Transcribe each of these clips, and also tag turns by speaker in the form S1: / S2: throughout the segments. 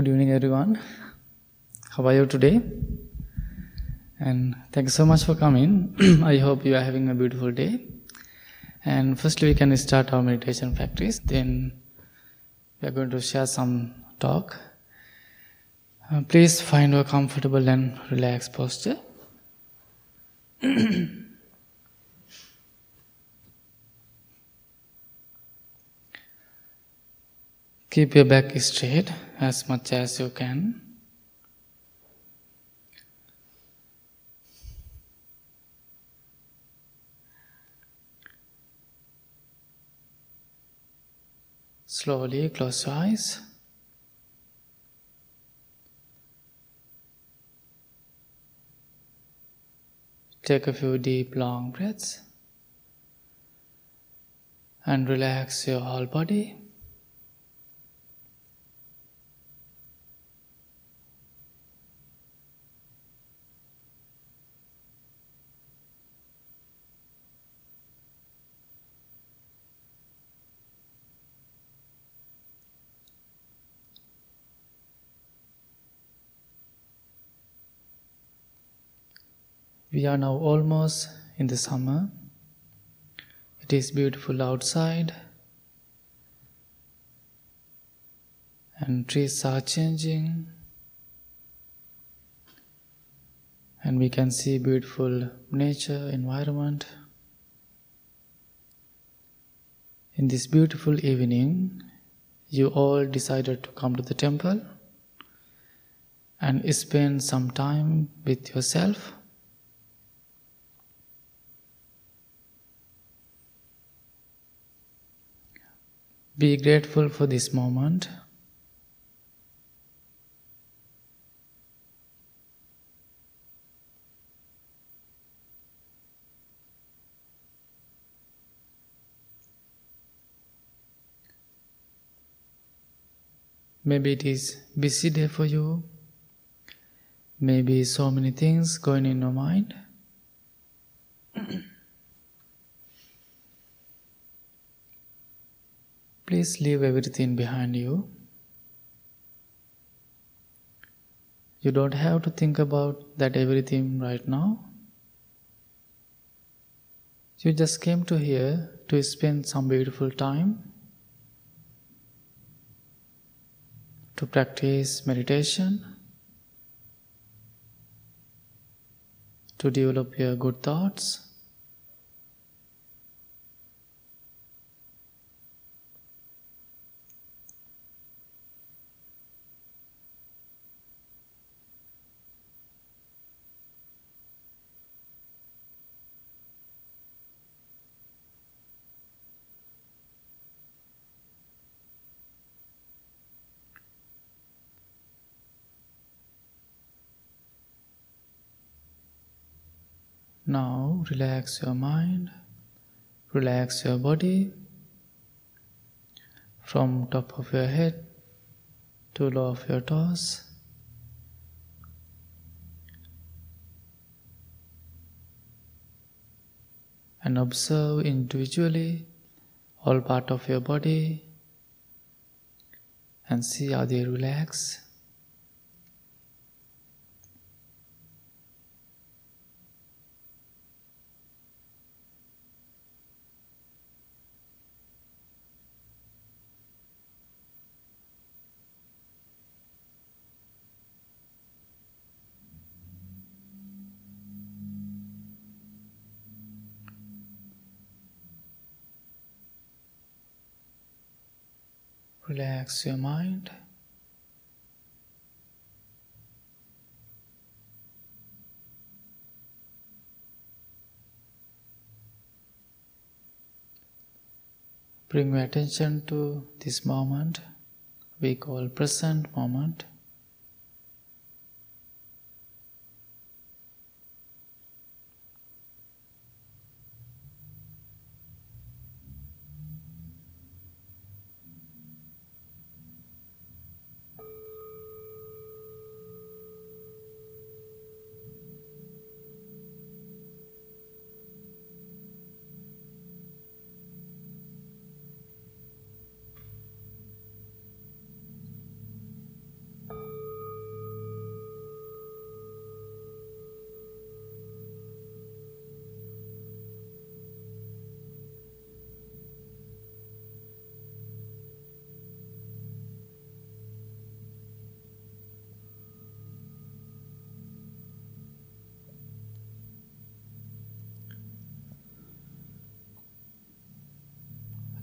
S1: Good evening, everyone. How are you today? And thank you so much for coming. I hope you are having a beautiful day. And firstly, we can start our meditation practice. Then we are going to share some talk. Uh, please find a comfortable and relaxed posture. Keep your back straight as much as you can. Slowly close your eyes. Take a few deep, long breaths and relax your whole body. We are now almost in the summer. It is beautiful outside, and trees are changing, and we can see beautiful nature environment. In this beautiful evening, you all decided to come to the temple and spend some time with yourself. Be grateful for this moment. Maybe it is busy day for you. Maybe so many things going in your mind. Please leave everything behind you. You don't have to think about that everything right now. You just came to here to spend some beautiful time to practice meditation, to develop your good thoughts. Now relax your mind, relax your body from top of your head to low of your toes. And observe individually all part of your body and see how they relax. Relax your mind. Bring your attention to this moment we call present moment.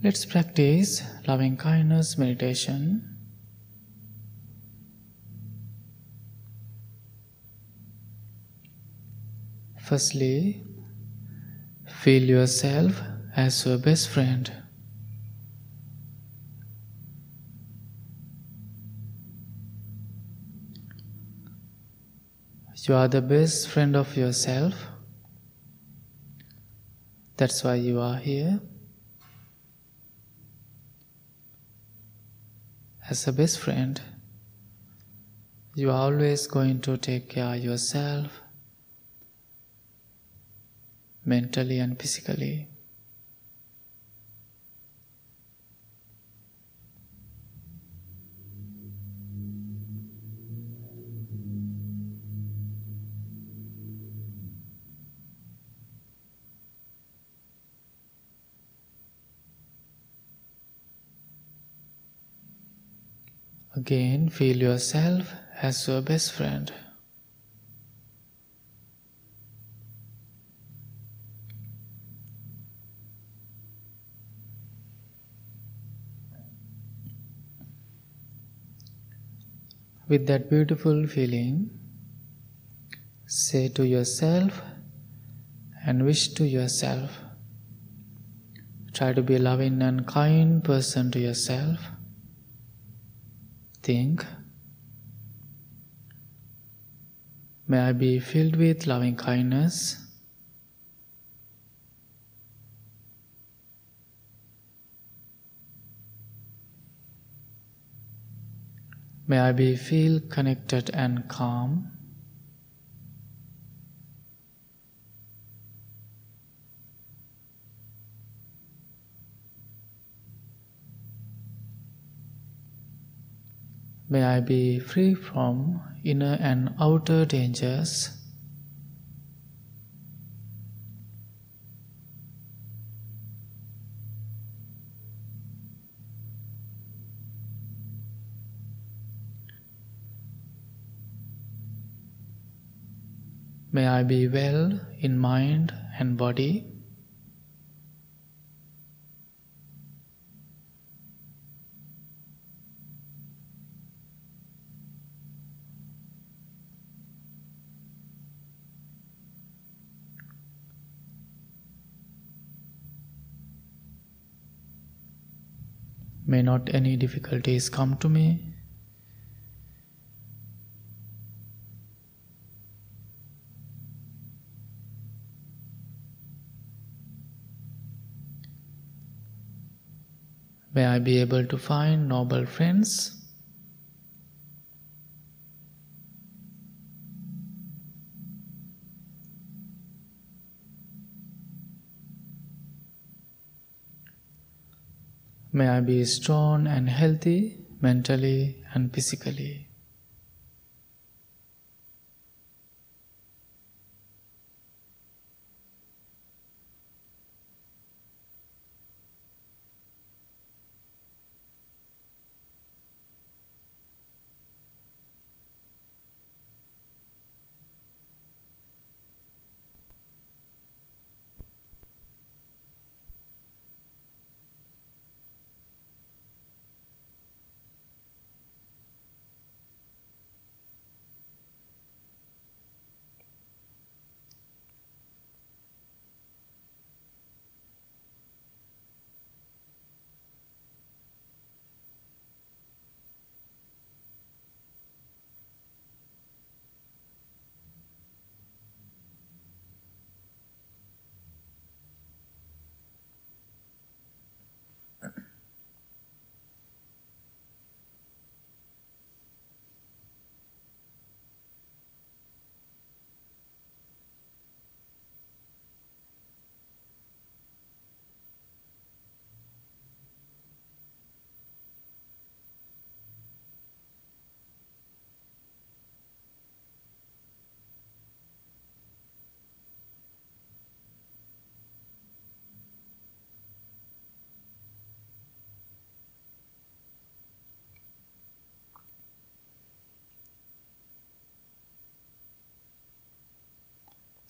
S1: Let's practice loving kindness meditation. Firstly, feel yourself as your best friend. You are the best friend of yourself. That's why you are here. As a best friend, you are always going to take care of yourself mentally and physically. Again, feel yourself as your best friend. With that beautiful feeling, say to yourself and wish to yourself. Try to be a loving and kind person to yourself. Think, may I be filled with loving kindness. May I be feel connected and calm. May I be free from inner and outer dangers. May I be well in mind and body. May not any difficulties come to me. May I be able to find noble friends. May I be strong and healthy mentally and physically.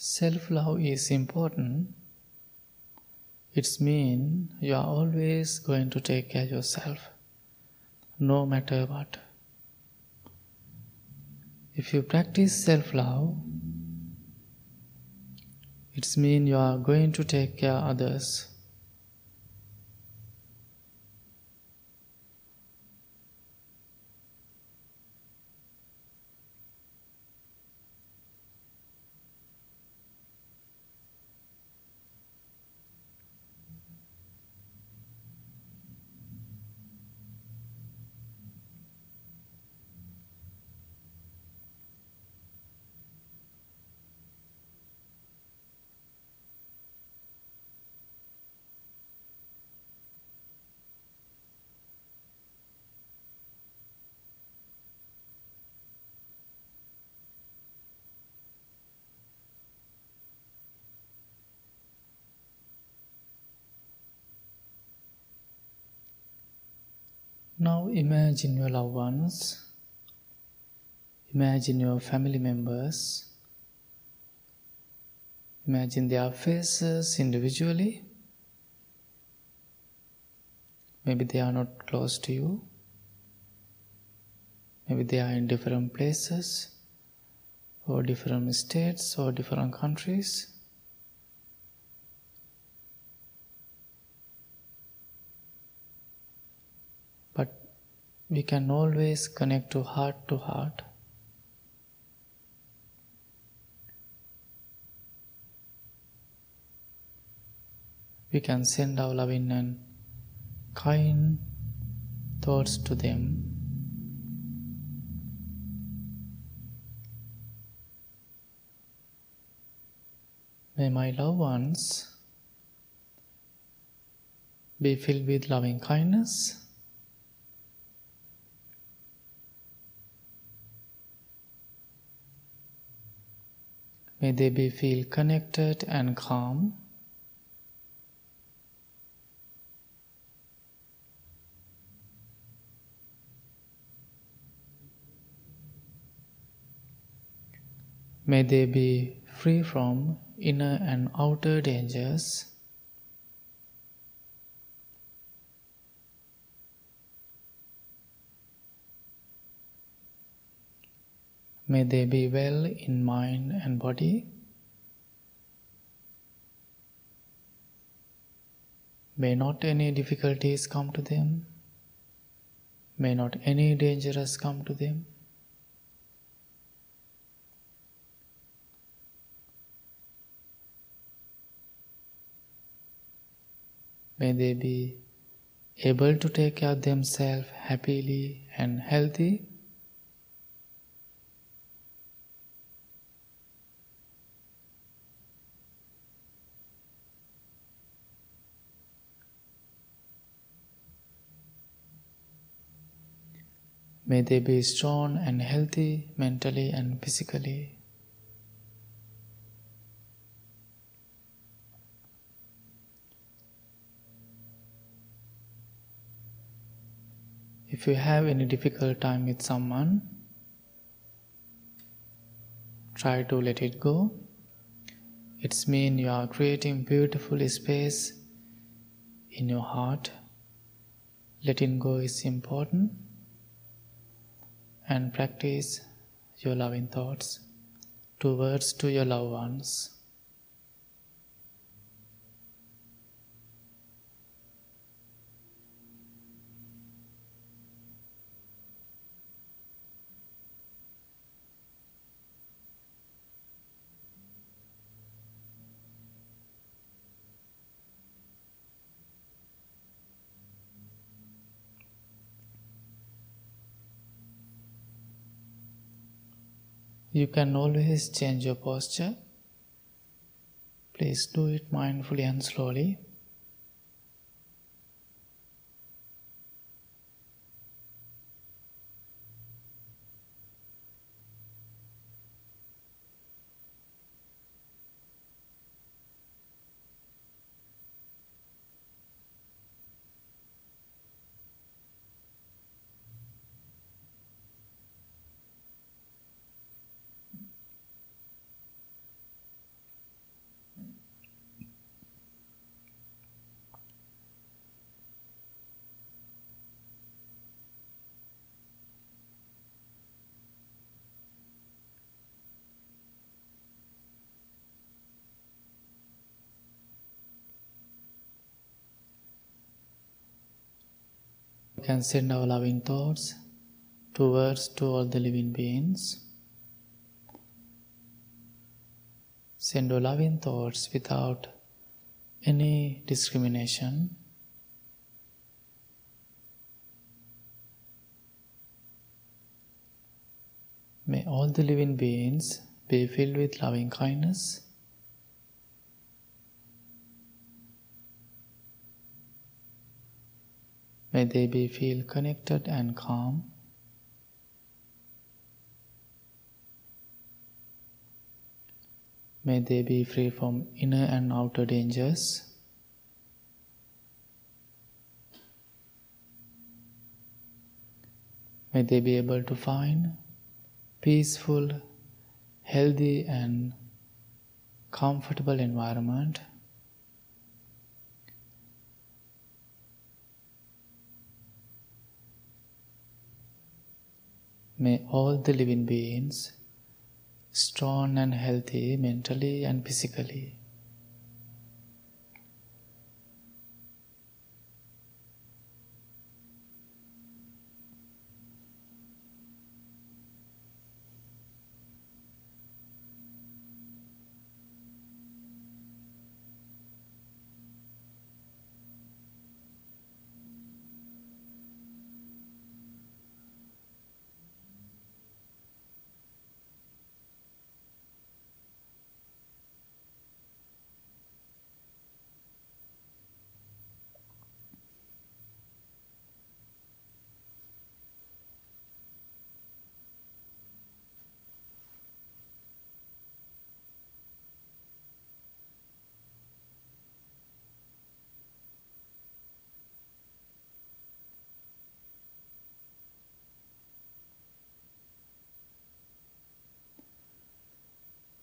S1: Self love is important. It's mean you are always going to take care of yourself, no matter what. If you practice self-love, it's mean you are going to take care of others. Now imagine your loved ones, imagine your family members, imagine their faces individually. Maybe they are not close to you, maybe they are in different places, or different states, or different countries. We can always connect to heart to heart. We can send our loving and kind thoughts to them. May my loved ones be filled with loving kindness May they be feel connected and calm. May they be free from inner and outer dangers. May they be well in mind and body. May not any difficulties come to them. May not any dangers come to them. May they be able to take care of themselves happily and healthy. May they be strong and healthy mentally and physically. If you have any difficult time with someone, try to let it go. It's mean you are creating beautiful space in your heart. Letting go is important and practice your loving thoughts towards to your loved ones. You can always change your posture. Please do it mindfully and slowly. We can send our loving thoughts towards to all the living beings. Send your loving thoughts without any discrimination. May all the living beings be filled with loving kindness. May they be feel connected and calm. May they be free from inner and outer dangers. May they be able to find peaceful, healthy, and comfortable environment. May all the living beings strong and healthy mentally and physically.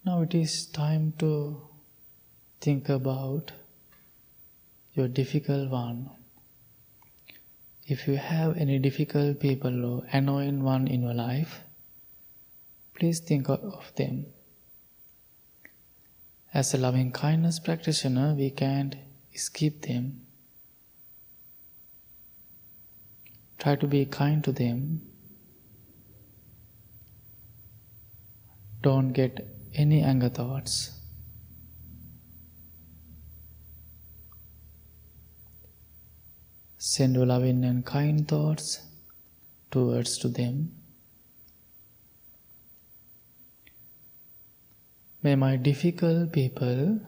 S1: Now it is time to think about your difficult one. If you have any difficult people or annoying one in your life, please think of them. As a loving kindness practitioner, we can't skip them. Try to be kind to them. Don't get any anger thoughts. Send loving and kind thoughts towards to them. May my difficult people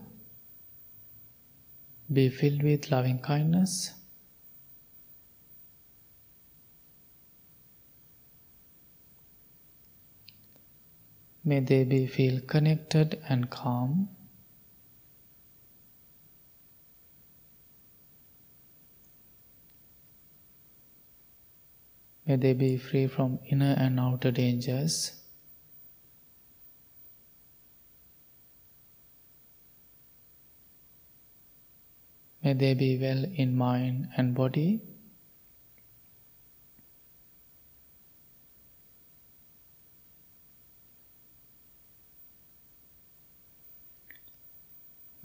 S1: be filled with loving kindness. May they be feel connected and calm. May they be free from inner and outer dangers. May they be well in mind and body.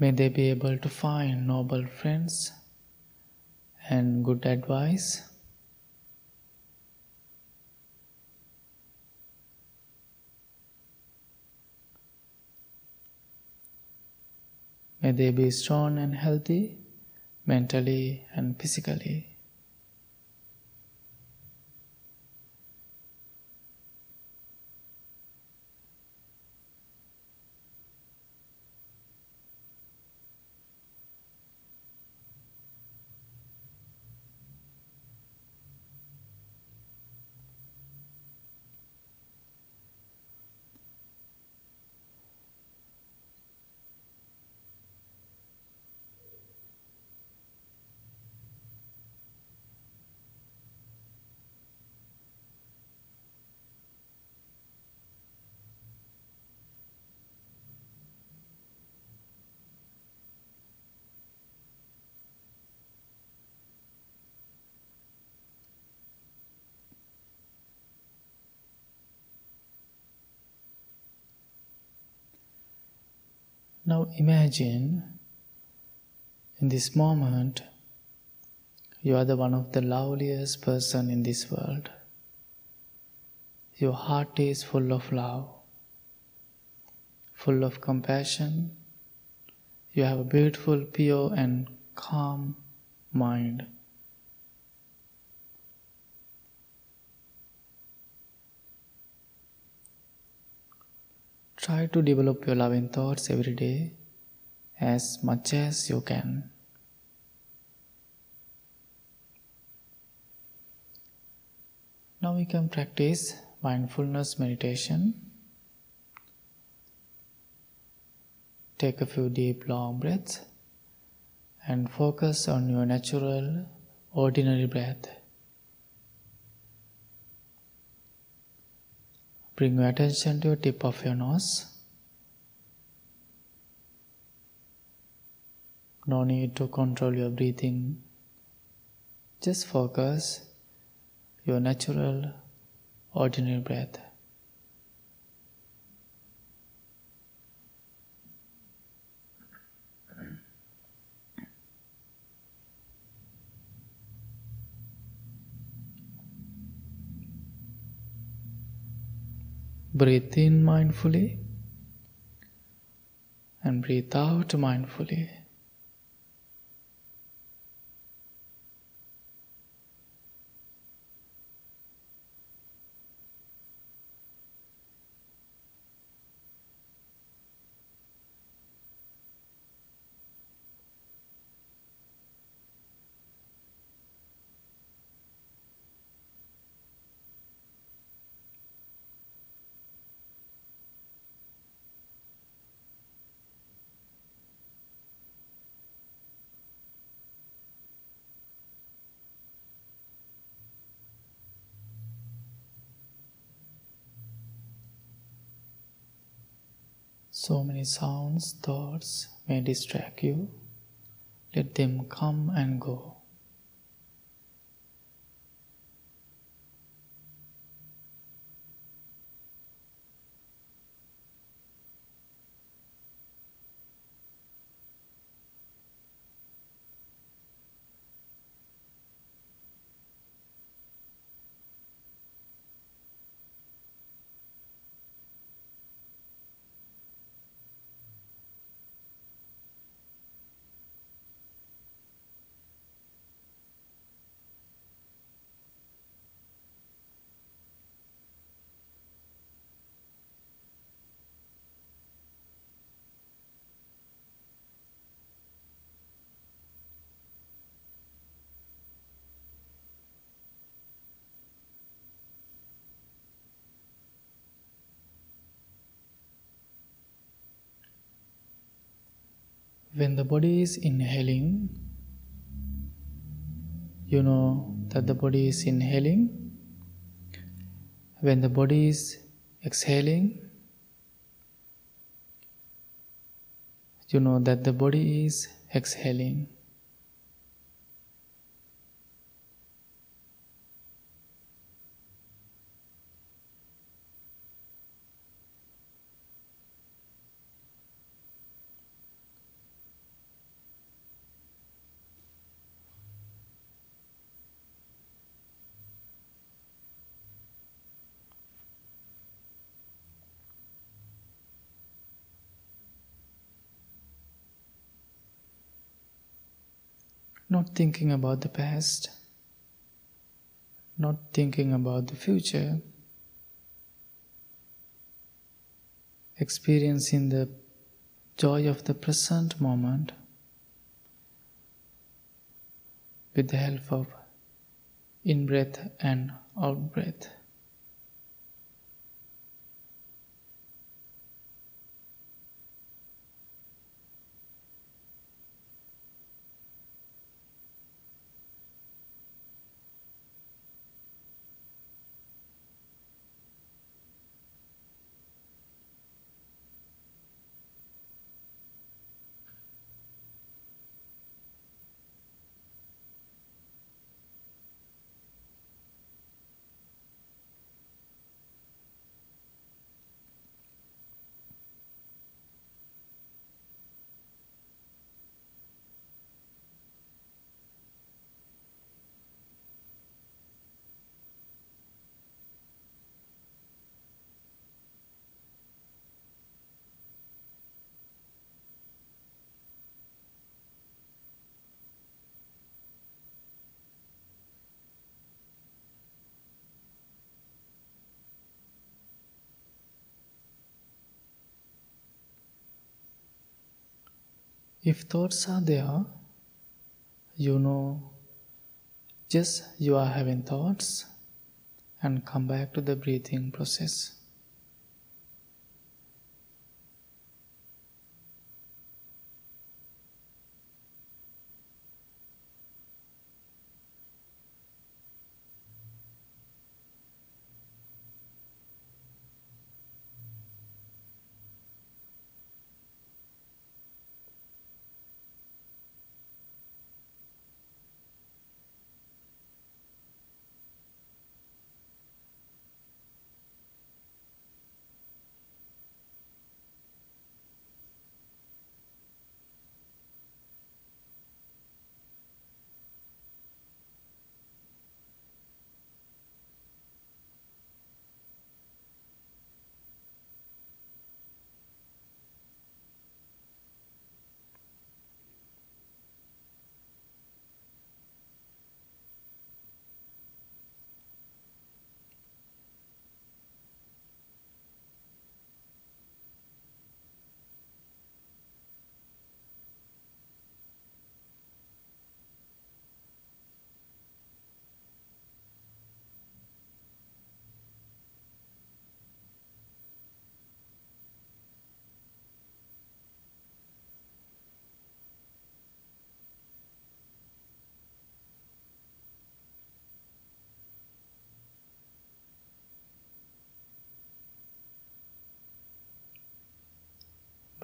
S1: May they be able to find noble friends and good advice. May they be strong and healthy mentally and physically. Now imagine in this moment You are the one of the loveliest person in this world. Your heart is full of love, full of compassion. You have a beautiful, pure, and calm mind. Try to develop your loving thoughts every day as much as you can. Now we can practice mindfulness meditation. Take a few deep, long breaths and focus on your natural, ordinary breath. Bring your attention to your tip of your nose. No need to control your breathing. Just focus your natural, ordinary breath. Breathe in mindfully and breathe out mindfully. So many sounds, thoughts may distract you. Let them come and go. When the body is inhaling, you know that the body is inhaling. When the body is exhaling, you know that the body is exhaling. Not thinking about the past, not thinking about the future, experiencing the joy of the present moment with the help of in breath and out breath. If thoughts are there, you know just you are having thoughts and come back to the breathing process.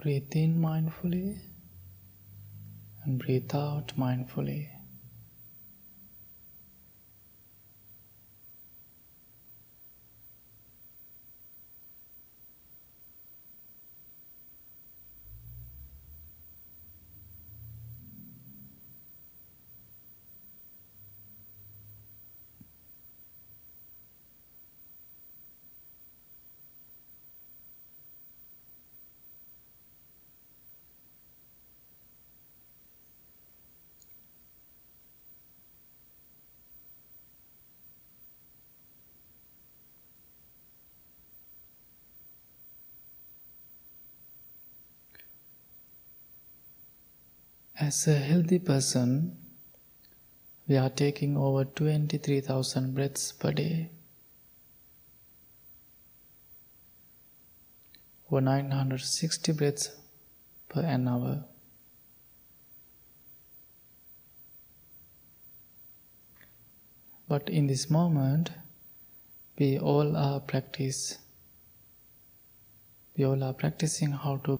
S1: Breathe in mindfully and breathe out mindfully. As a healthy person, we are taking over 23,000 breaths per day. Or 960 breaths per an hour. But in this moment, we all are practice. We all are practicing how to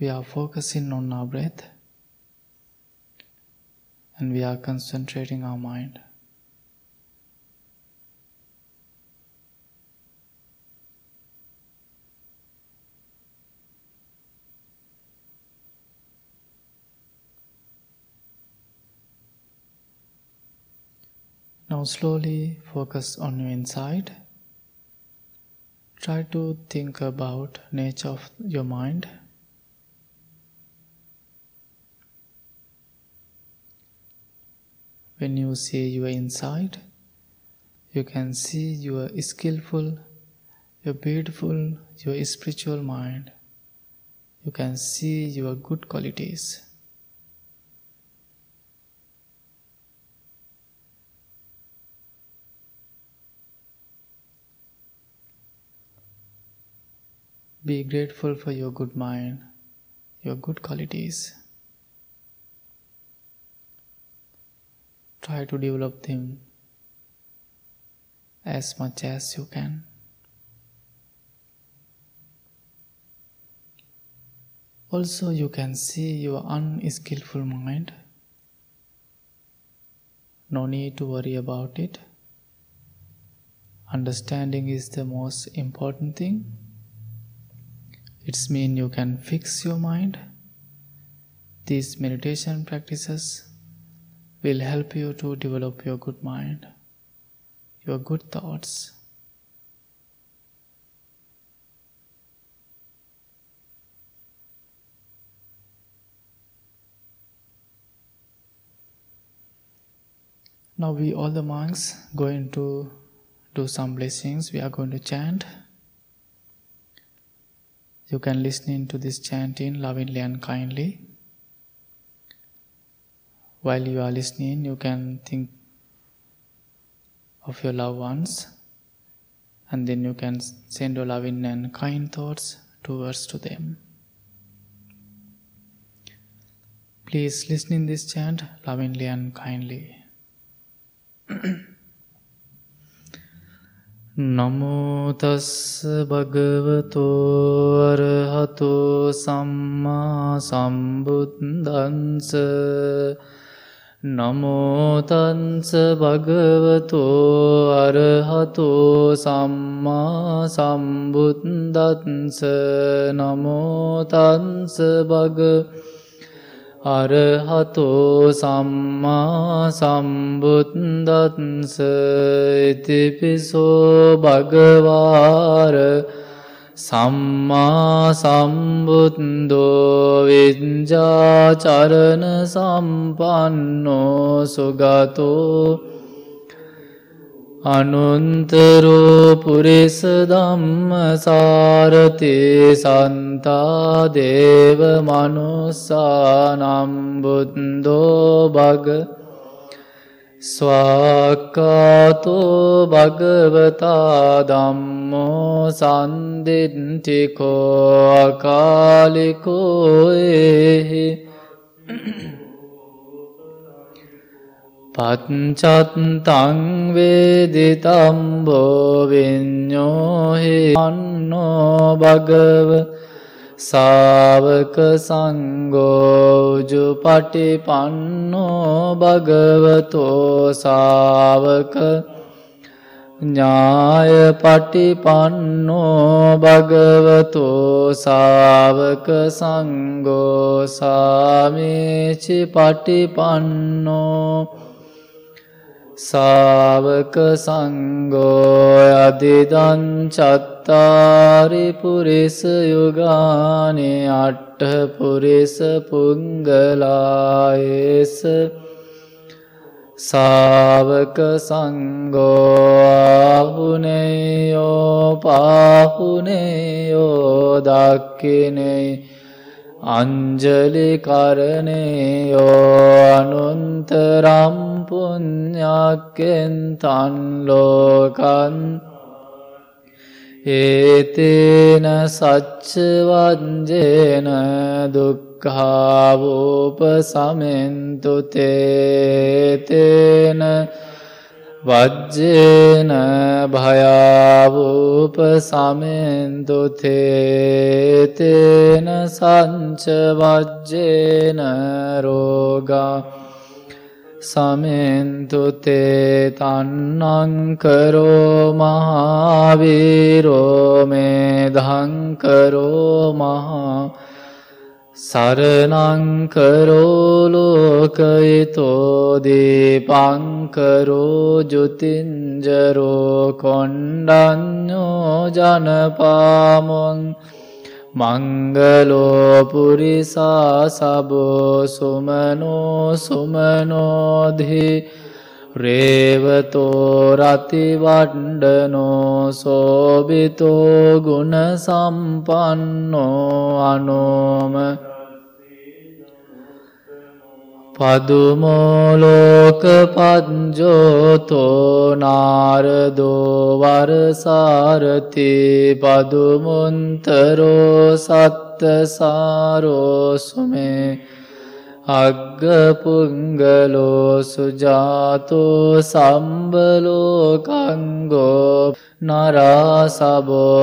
S1: we are focusing on our breath and we are concentrating our mind. Now slowly focus on your inside. Try to think about nature of your mind. When you see your inside, you can see your skillful, your beautiful, your spiritual mind. You can see your good qualities. Be grateful for your good mind, your good qualities. Try to develop them as much as you can. Also, you can see your unskillful mind. No need to worry about it. Understanding is the most important thing. It's mean you can fix your mind. These meditation practices will help you to develop your good mind, your good thoughts. Now we all the monks going to do some blessings. We are going to chant. You can listen to this chanting lovingly and kindly While you are listening, you can think of your loved ones and then you can send your loving and kind thoughts towards to them. Please listen in this chant lovingly and kindly. නමෝතස්ස භගවතෝ අරහතෝ සම්මා සම්බුද්දන්ස නමෝතන්ස භගවතෝ අරහතෝ සම්මා සම්බුද්දන්ස නමෝතන්ස භගවතෝ අරහතෝ සම්මා සම්බුද්දත්ස ඉතිපිසෝ භගවාර සම්මා සම්බුද්දෝ විඤ්ජාචරණ සම්පන්නෝ සුගතෝ අනුන්තරෝ පුරිස ධම්ම සාරති සන්තා දේව මනුස්සානම්බුද්දෝ බග ස්වාකාතෝ භගවතා දම්මෝ සන්දිින්ටිකෝ අකාලිකෝ එහි පච්චත්තං වේදිතම්බෝ විඤ්ඤෝහි අන්නෝ භගව සාවක සංගෝජු පටිපන්නෝ භගවතෝ සාවක ඥාය පටිපන්නෝ භගවතෝ සාවක සංගෝ සාමේචි පටිපන්නෝ සාවක සංගෝ අධිදන් චත්තාරි පුරිස යුගානේ අට්ඨ පුරිස පුංගලායේස සාවක සංගෝආහුනේයෝ පාහුනේයෝ දක්කිනෙයි අංජලි කරණයෝ අනුන්තරම් පුඥ්ඥක්කෙන් තන්ලෝකන් ඒතේන සච්චවංජේන දුක්ඛාවෝප සමෙන්තුතේතේන වජ්ජේන භයාවූප සමෙන්තුතේතේන සංචවජ්ජේන රෝගා සමෙන්තුතේ තන්නංකරෝ මහාවීරෝ මේ දංකරෝ මහා සරනංකරෝලෝකයිතෝ දීපංකරෝ ජුතින්ජරෝ කොන්්ඩඥෝ ජනපාමොන් මංගලෝපුරිසා සබෝ සුමනෝ සුමනෝධි රේවතෝ රතිවඩ්ඩනෝ සෝබිතෝ ගුණ සම්පන්නෝ අනෝම පදුමෝලෝක පද්ජෝතෝ නාරදෝ වරසාරති පදුමුන්තරෝ සත්තසාරෝසුමේ අග්ගපුංගලෝ සුජාතෝ සම්බලෝකංගෝ නරාසබෝ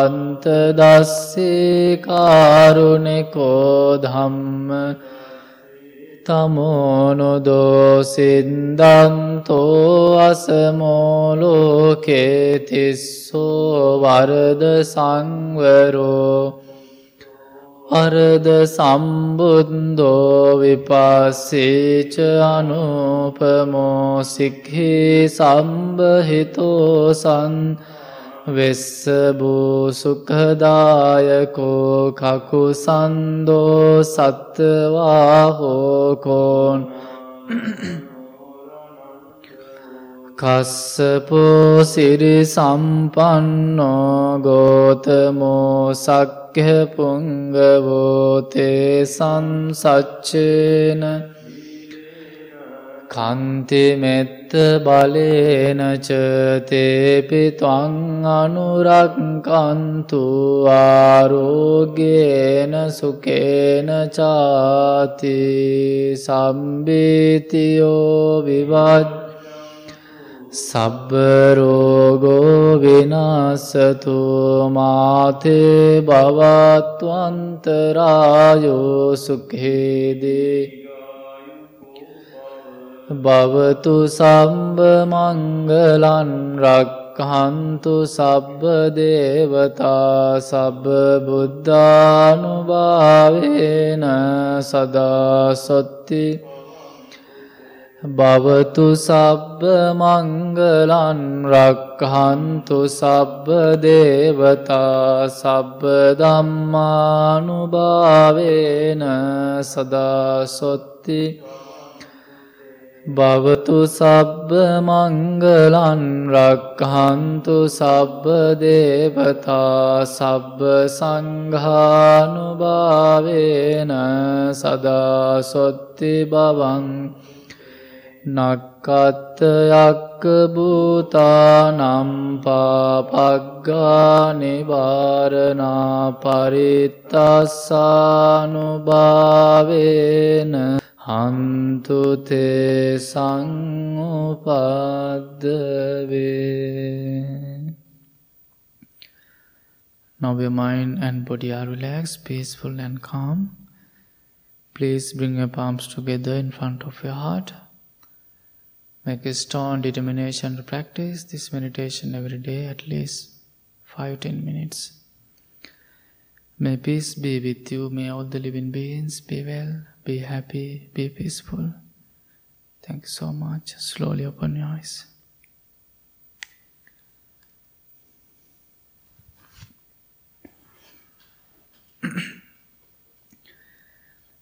S1: අන්තදස්සේ කාරුණෙකෝ ධම්ම තමෝනොදෝ සින්දන්තෝ අසමෝලෝකේතිස්සෝ වරද සංවරෝ අරද සම්බුද්දෝ විපස්සේච අනුපමෝ සික්හි සම්බහිතෝ සන් වෙස්සබූ සුකදායකෝ කකු සන්දෝ සත්වාහෝකෝන් කස්සපෝ සිරි සම්පන්නෝ ගෝතමෝ සක්ක සක්්‍ය පුංගවෝතේ සංසච්චේන කන්තිමෙත්ත බලේනච තේපි ත්වං අනුරක්කන්තු ආරෝගේන සුකේන චාති සම්බීතියෝ විවජ් සබ්බරෝගෝ විනාසතු මාතේ බවත්වන්තරායෝ සුකේදේ භවතු සම්බ මංගලන් රක්හන්තු සබ්බ දේවතා සබ්බ බුද්ධානුභාවේන සදාසොත්ති භවතු සබ්බ මංගලන් රක්හන්තු සබ්බ දේවතා සබ්බ දම්මානුභාවේන සදාසොත්ති භවතු සබ්බ මංගලන් රක්හන්තු සබ්බ දේවතා සබ්බ සංඝානුභාවේන සදාසොත්ති බවං නක්කත්තයක්ක භූතානම් පාපග්ගානිවාරණා පරිත්තස්සානුභාවේන හන්තුතේ සංඋපද්දවේ Now your mind and body are relaxed, peaceful and calm. Please bring your palms together in front of your heart. Make a strong determination to practice this meditation every day, at least 5 10 minutes. May peace be with you, may all the living beings be well, be happy, be peaceful. Thank you so much. Slowly open your eyes.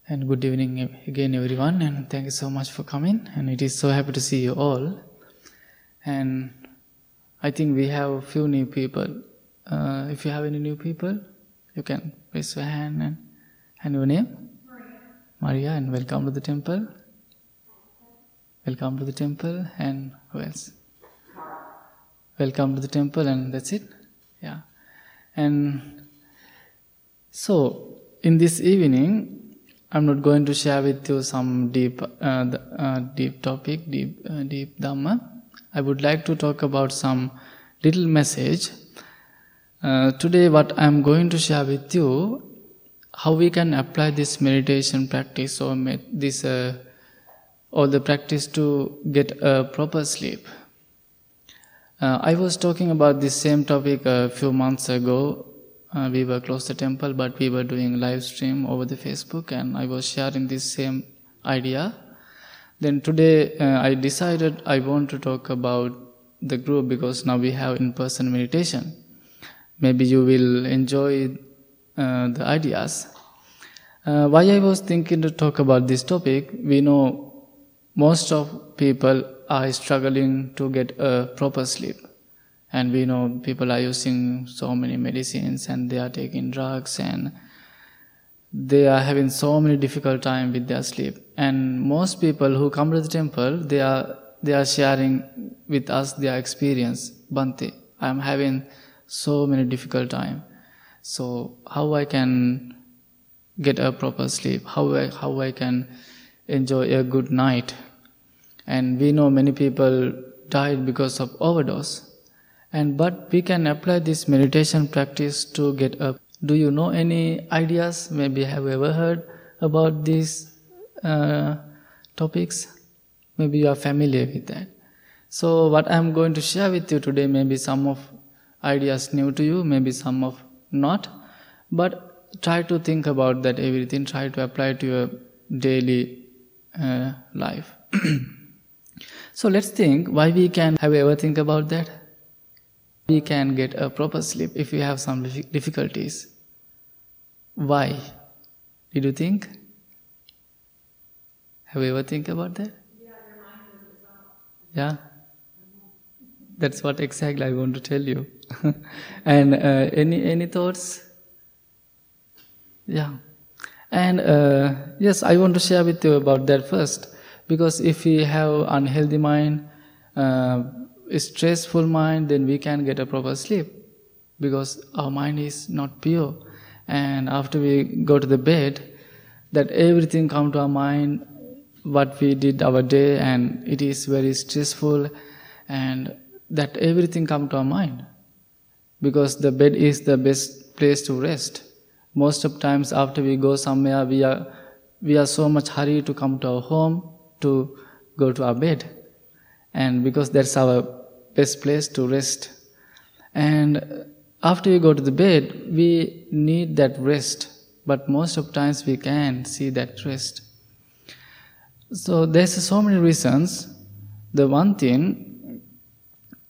S1: and good evening again, everyone, and thank you so much for coming. And it is so happy to see you all. And I think we have a few new people. Uh, if you have any new people, you can raise your hand and, and your name. Maria, and welcome to the temple. Welcome to the temple, and who else? Welcome to the temple, and that's it. Yeah. And so, in this evening, I'm not going to share with you some deep, uh, uh, deep topic, deep, uh, deep dhamma. I would like to talk about some little message. Uh, today, what I'm going to share with you how we can apply this meditation practice or this uh, or the practice to get a proper sleep. Uh, I was talking about this same topic a few months ago. Uh, we were close to temple, but we were doing live stream over the Facebook, and I was sharing this same idea. Then today, uh, I decided I want to talk about the group because now we have in-person meditation. Maybe you will enjoy uh, the ideas. Uh, why I was thinking to talk about this topic, we know most of people are struggling to get a proper sleep. And we know people are using so many medicines and they are taking drugs and they are having so many difficult time with their sleep. And most people who come to the temple, they are they are sharing with us their experience. Bante, I am having so many difficult time so how I can get a proper sleep? How I, how I can enjoy a good night? And we know many people died because of overdose. And but we can apply this meditation practice to get up. Do you know any ideas? Maybe have you ever heard about these uh, topics? Maybe you are familiar with that. So what I am going to share with you today, maybe some of ideas new to you, maybe some of not but try to think about that everything try to apply to your daily uh, life. So let's think why we can have you ever think about that? We can get a proper sleep if we have some difficulties. Why? Did you think? Have you ever think about that? Yeah? That's what exactly i want to tell you and uh, any any thoughts Yeah. And uh, yes, I want to share with you about that first. Because if we have unhealthy mind, uh, stressful mind, then we can get a proper sleep. Because our mind is not pure. And after we go to the bed, that everything come to our mind, what we did our day, and it is very stressful, and that everything come to our mind. Because the bed is the best place to rest. Most of times after we go somewhere we are we are so much hurry to come to our home to go to our bed. And because that's our best place to rest. And after we go to the bed we need that rest. But most of times we can't see that rest. So there's so many reasons. The one thing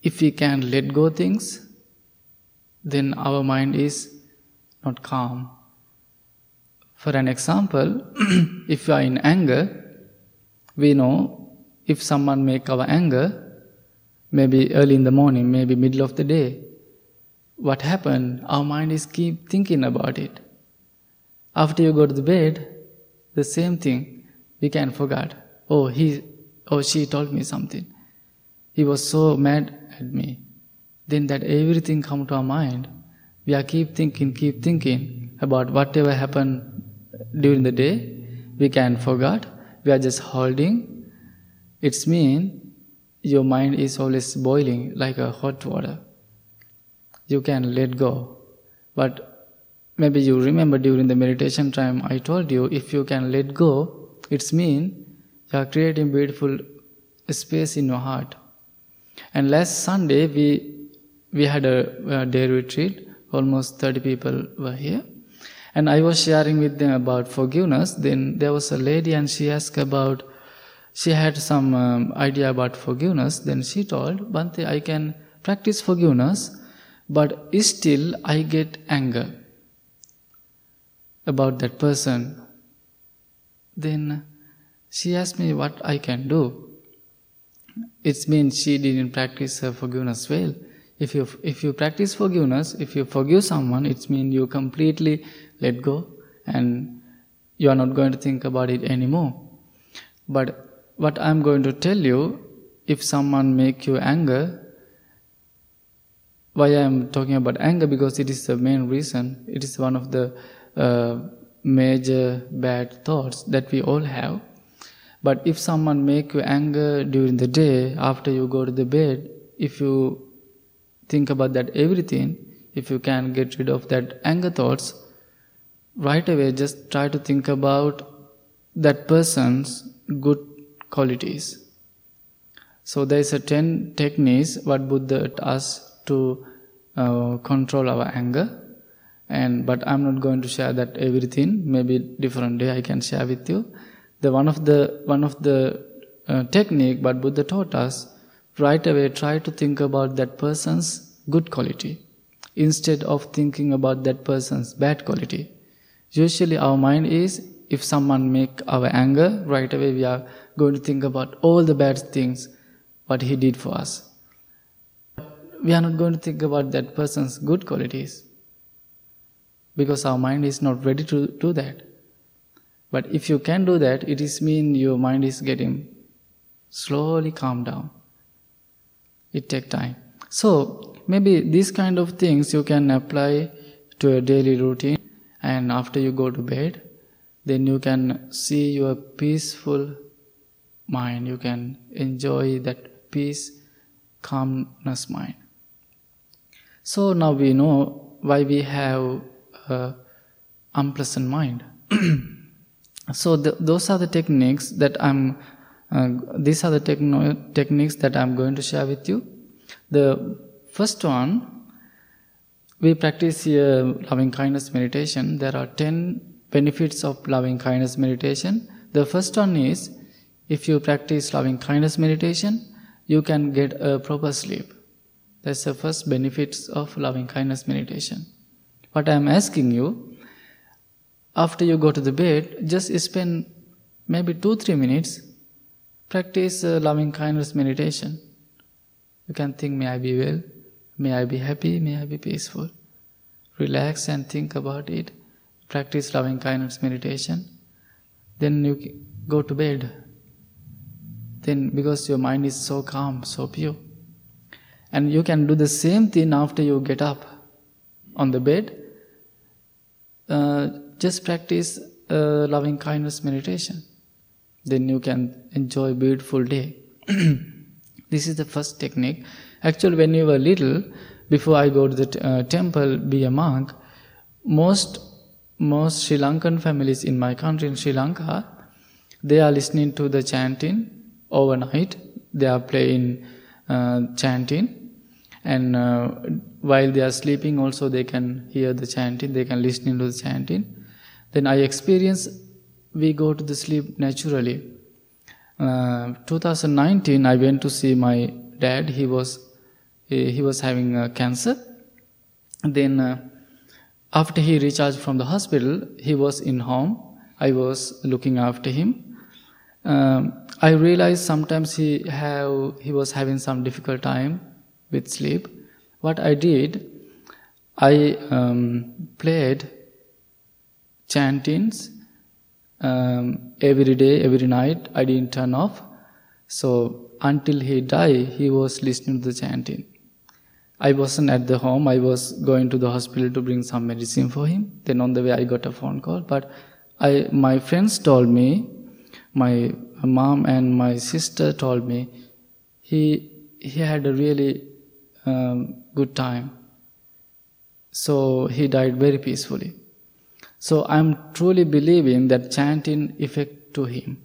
S1: if we can let go things then our mind is not calm for an example, if we are in anger, we know if someone make our anger, maybe early in the morning, maybe middle of the day, what happened? Our mind is keep thinking about it. After you go to the bed, the same thing, we can forget. Oh, he or she told me something. He was so mad at me. Then that everything come to our mind. We are keep thinking, keep thinking about whatever happened during the day, we can forget. We are just holding. It's mean your mind is always boiling like a hot water. You can let go. But maybe you remember during the meditation time I told you if you can let go, it's mean you are creating beautiful space in your heart. And last Sunday we we had a, a day retreat. Almost 30 people were here. And I was sharing with them about forgiveness. Then there was a lady and she asked about, she had some um, idea about forgiveness. Then she told, Bhante, I can practice forgiveness, but still I get anger about that person. Then she asked me what I can do. It means she didn't practice her forgiveness well. If you if you practice forgiveness, if you forgive someone, it means you completely let go and you are not going to think about it anymore. But what I'm going to tell you, if someone make you anger, why I'm talking about anger because it is the main reason. It is one of the uh, major bad thoughts that we all have. But if someone make you anger during the day after you go to the bed, if you think about that everything, if you can get rid of that anger thoughts, right away just try to think about that person's good qualities. So there is a ten techniques what Buddha taught us to uh, control our anger, and but I'm not going to share that everything. Maybe different day I can share with you. The one of the one of the uh, technique what Buddha taught us right away try to think about that person's good quality instead of thinking about that person's bad quality Usually our mind is, if someone make our anger, right away we are going to think about all the bad things what he did for us. We are not going to think about that person's good qualities because our mind is not ready to do that. But if you can do that, it is mean your mind is getting slowly calm down. It take time. So maybe these kind of things you can apply to a daily routine and after you go to bed then you can see your peaceful mind. You can enjoy that peace calmness mind. So now we know why we have a unpleasant mind. So the, those are the techniques that i'm these are the techno- techniques that i'm going to share with you the first one we practice loving kindness meditation. There are 10 benefits of loving kindness meditation. The first one is if you practice loving kindness meditation, you can get a proper sleep. That's the first benefits of loving kindness meditation. What I am asking you, after you go to the bed, just spend maybe two, three minutes, practice uh, loving kindness meditation. You can think, may I be well, May I be happy, may I be peaceful. Relax and think about it. practice loving kindness meditation, then you go to bed. Then, because your mind is so calm, so pure. And you can do the same thing after you get up on the bed. Uh, just practice uh, loving kindness meditation. Then you can enjoy beautiful day. this is the first technique. Actually, when you were little, before I go to the t- uh, temple, be a monk, most most Sri Lankan families in my country, in Sri Lanka, they are listening to the chanting overnight. They are playing uh, chanting, and uh, while they are sleeping, also they can hear the chanting. They can listen to the chanting. Then I experience we go to the sleep naturally. Uh, 2019, I went to see my dad. He was he, was having uh, cancer. Then uh, after he recharged from the hospital, he was in home. I was looking after him. Um, I realized sometimes he have he was having some difficult time with sleep. What I did, I um, played chantings um, every day, every night. I didn't turn off. So until he died, he was listening to the chanting. I wasn't at the home. I was going to the hospital to bring some medicine for him. Then on the way, I got a phone call. But I, my friends told me, my mom and my sister told me, he he had a really um, good time. So he died very peacefully. So I'm truly believing that chanting effect to him.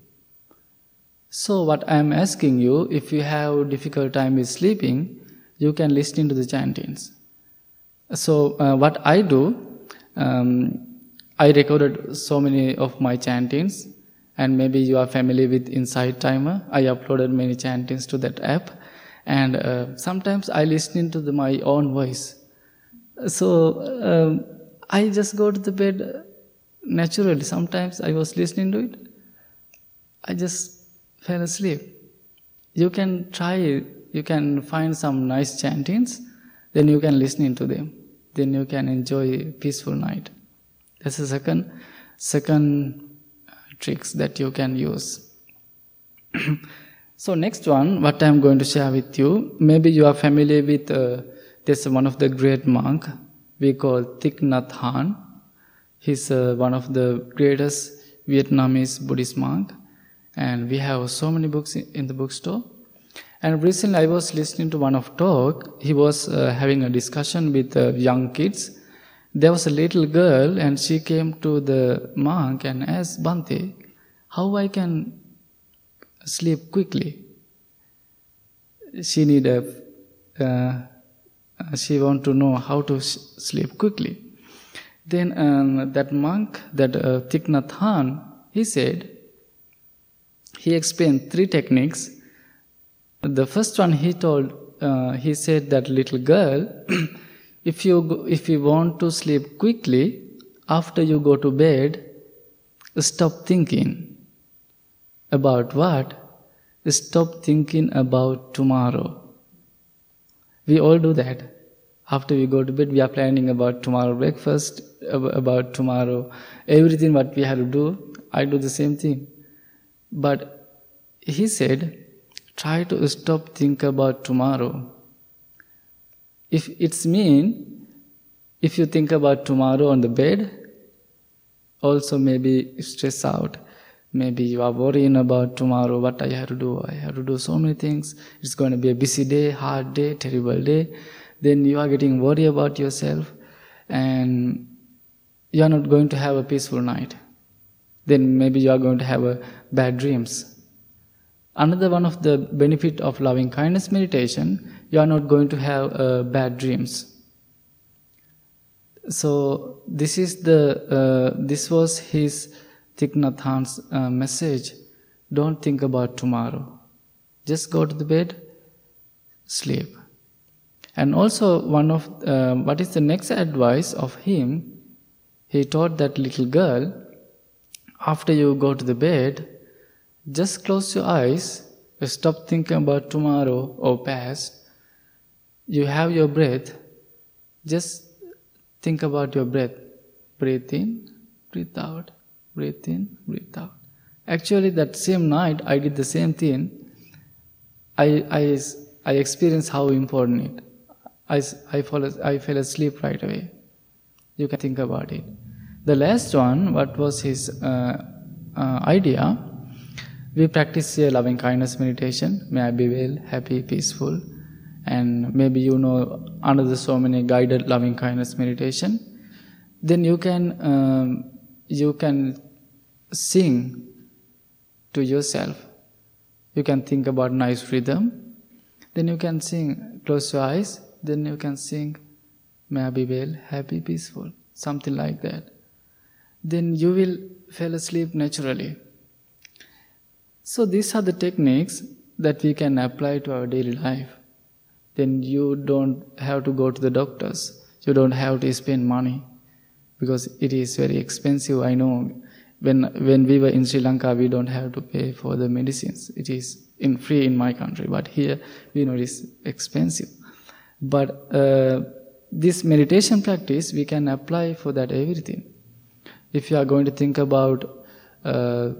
S1: So what I'm asking you, if you have difficult time with sleeping, you can listen to the chantings. So uh, what I do, um, I recorded so many of my chantings, and maybe you are familiar with Insight Timer. I uploaded many chantings to that app, and uh, sometimes I listen to the, my own voice. So um, I just go to the bed naturally. Sometimes I was listening to it, I just fell asleep. You can try you can find some nice chantings, then you can listen to them. Then you can enjoy a peaceful night. That's the second second uh, tricks that you can use. so next one, what I'm going to share with you, maybe you are familiar with uh, this one of the great monk we call Thich Nhat Hanh. He's uh, one of the greatest Vietnamese Buddhist monk, and we have so many books in the bookstore. And recently I was listening to one of talk. He was uh, having a discussion with uh, young kids. There was a little girl and she came to the monk and asked Bhante, how I can sleep quickly? She need a, uh, she want to know how to sleep quickly. Then um, that monk, that uh, Thich Nhat Hanh, he said, he explained three techniques the first one he told, uh, he said that little girl, if you if you want to sleep quickly, after you go to bed, stop thinking about what? Stop thinking about tomorrow. We all do that. After we go to bed, we are planning about tomorrow breakfast, about tomorrow, everything what we have to do. I do the same thing. But he said, try to stop think about tomorrow. If it's mean, if you think about tomorrow on the bed, also maybe stress out. Maybe you are worrying about tomorrow, what I have to do. I have to do so many things. It's going to be a busy day, hard day, terrible day. Then you are getting worried about yourself and you are not going to have a peaceful night. Then maybe you are going to have a bad dreams Another one of the benefit of loving kindness meditation, you are not going to have uh, bad dreams. So this is the uh, this was his Thich uh, message. Don't think about tomorrow. Just go to the bed, sleep. And also one of uh, what is the next advice of him? He taught that little girl, after you go to the bed, just close your eyes, stop thinking about tomorrow or past. You have your breath, just think about your breath. Breathe in, breathe out, breathe in, breathe out. Actually, that same night, I did the same thing. I, I, I experienced how important it. I, I, fall, I fell asleep right away. You can think about it. The last one, what was his uh, uh, idea? We practice a loving kindness meditation. May I be well, happy, peaceful, and maybe you know another so many guided loving kindness meditation. Then you can um, you can sing to yourself. You can think about nice rhythm. Then you can sing. Close your eyes. Then you can sing. May I be well, happy, peaceful. Something like that. Then you will fall asleep naturally. So these are the techniques that we can apply to our daily life. Then you don't have to go to the doctors. You don't have to spend money because it is very expensive. I know when when we were in Sri Lanka, we don't have to pay for the medicines. It is in free in my country, but here we know it is expensive. But uh, this meditation practice we can apply for that everything. If you are going to think about uh,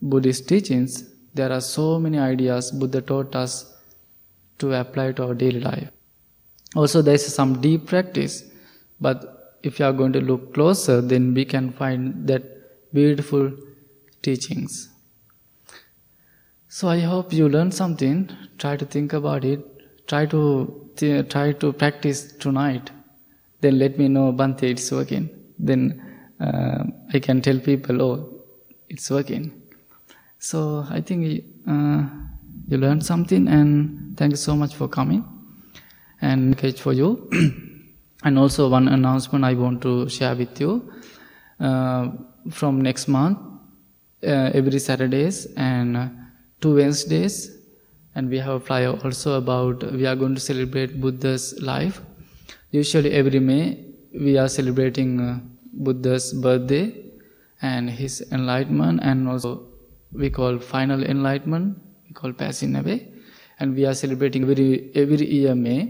S1: Buddhist teachings, there are so many ideas Buddha taught us to apply to our daily life. Also, there is some deep practice, but if you are going to look closer, then we can find that beautiful teachings. So I hope you learned something. Try to think about it. Try to try to practice tonight. Then let me know, Bhante, it's working. Then uh, I can tell people, oh, it's working. So I think uh, you learned something, and thank you so much for coming. And catch for you. and also one announcement I want to share with you. Uh, from next month, uh, every Saturdays and two Wednesdays, and we have a flyer also about we are going to celebrate Buddha's life. Usually every May we are celebrating uh, Buddha's birthday and his enlightenment, and also we call final enlightenment. We call passing away, and we are celebrating every every year May.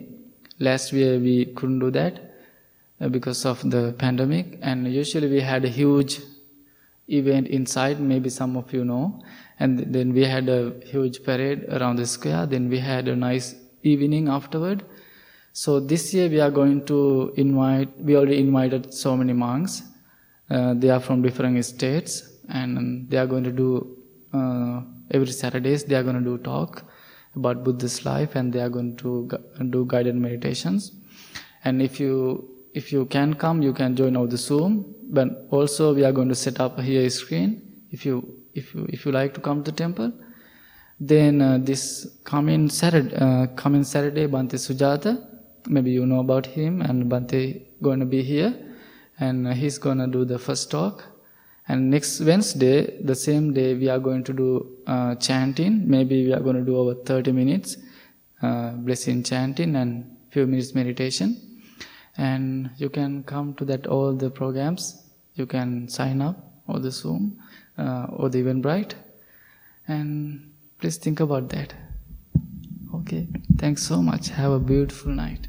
S1: Last year we couldn't do that uh, because of the pandemic, and usually we had a huge event inside, maybe some of you know. And then we had a huge parade around the square. Then we had a nice evening afterward. So this year we are going to invite, we already invited so many monks. Uh, they are from different states and they are going to do, uh, every Saturdays they are going to do talk about Buddha's life and they are going to do guided meditations. And if you, if you can come, you can join over the Zoom but also we are going to set up here a screen if you if you if you like to come to the temple then uh, this coming saturday uh, coming saturday bante sujata maybe you know about him and bante going to be here and uh, he's going to do the first talk. And next wednesday the same day we are going to do uh, chanting. Maybe we are going to do over 30 minutes uh, blessing chanting and few minutes meditation. And you can come to that all the programs. You can sign up or the zoom uh, or the bright, and please think about that. Okay. Thanks so much. Have a beautiful night